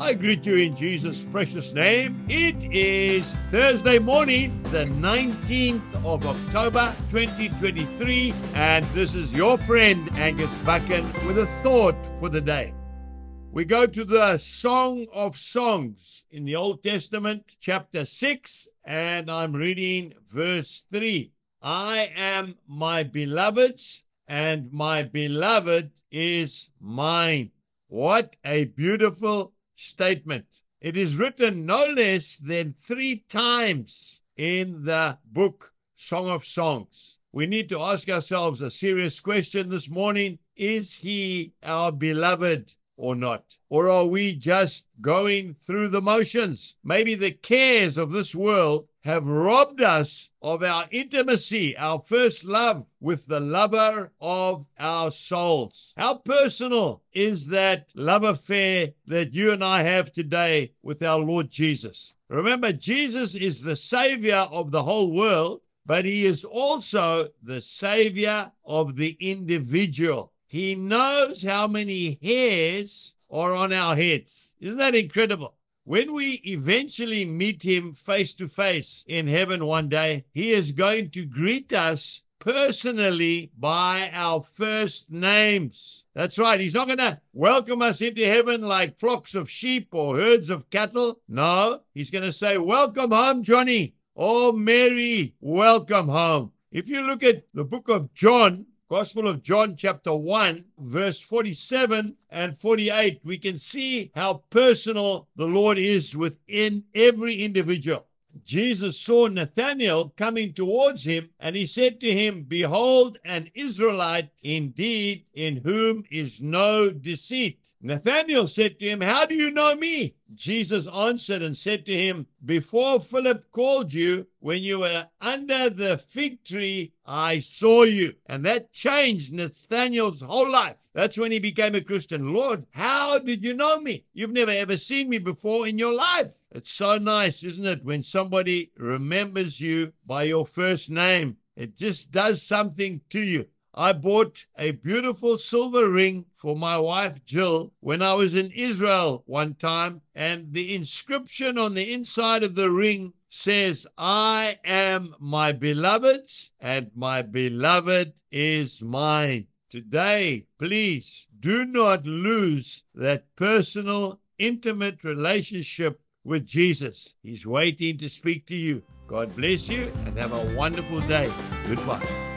I greet you in Jesus' precious name. It is Thursday morning, the 19th of October 2023, and this is your friend Angus Buchan with a thought for the day. We go to the Song of Songs in the Old Testament, chapter 6, and I'm reading verse 3. I am my beloved's, and my beloved is mine. What a beautiful statement. It is written no less than three times in the book Song of Songs. We need to ask ourselves a serious question this morning Is he our beloved? or not? Or are we just going through the motions? Maybe the cares of this world have robbed us of our intimacy, our first love with the lover of our souls. How personal is that love affair that you and I have today with our Lord Jesus? Remember, Jesus is the Savior of the whole world, but He is also the Savior of the individual. He knows how many hairs are on our heads. Isn't that incredible? When we eventually meet him face to face in heaven one day, he is going to greet us personally by our first names. That's right. He's not going to welcome us into heaven like flocks of sheep or herds of cattle. No, he's going to say, Welcome home, Johnny. Oh, Mary, welcome home. If you look at the book of John, Gospel of John, chapter 1, verse 47 and 48, we can see how personal the Lord is within every individual. Jesus saw Nathanael coming towards him, and he said to him, Behold, an Israelite indeed, in whom is no deceit. Nathanael said to him, How do you know me? Jesus answered and said to him, Before Philip called you, when you were under the fig tree, I saw you. And that changed Nathanael's whole life. That's when he became a Christian. Lord, how did you know me? You've never ever seen me before in your life. It's so nice, isn't it, when somebody remembers you by your first name? It just does something to you. I bought a beautiful silver ring for my wife Jill when I was in Israel one time, and the inscription on the inside of the ring says, I am my beloved's, and my beloved is mine. Today, please do not lose that personal, intimate relationship with Jesus. He's waiting to speak to you. God bless you and have a wonderful day. Goodbye.